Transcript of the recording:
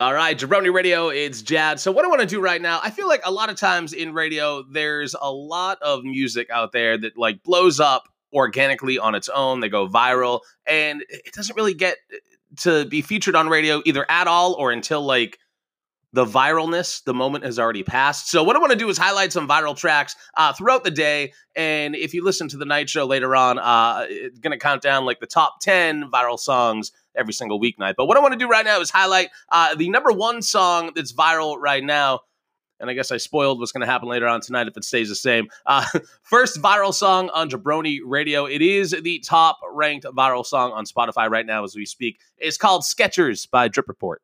All right, Jabroni Radio, it's Jad. So, what I want to do right now, I feel like a lot of times in radio, there's a lot of music out there that like blows up organically on its own. They go viral, and it doesn't really get to be featured on radio either at all or until like the viralness, the moment has already passed. So, what I want to do is highlight some viral tracks uh, throughout the day. And if you listen to the night show later on, uh, it's going to count down like the top 10 viral songs every single weeknight. But what I want to do right now is highlight uh, the number one song that's viral right now. And I guess I spoiled what's going to happen later on tonight if it stays the same. Uh, first viral song on Jabroni Radio. It is the top ranked viral song on Spotify right now as we speak. It's called Skechers by DripReport.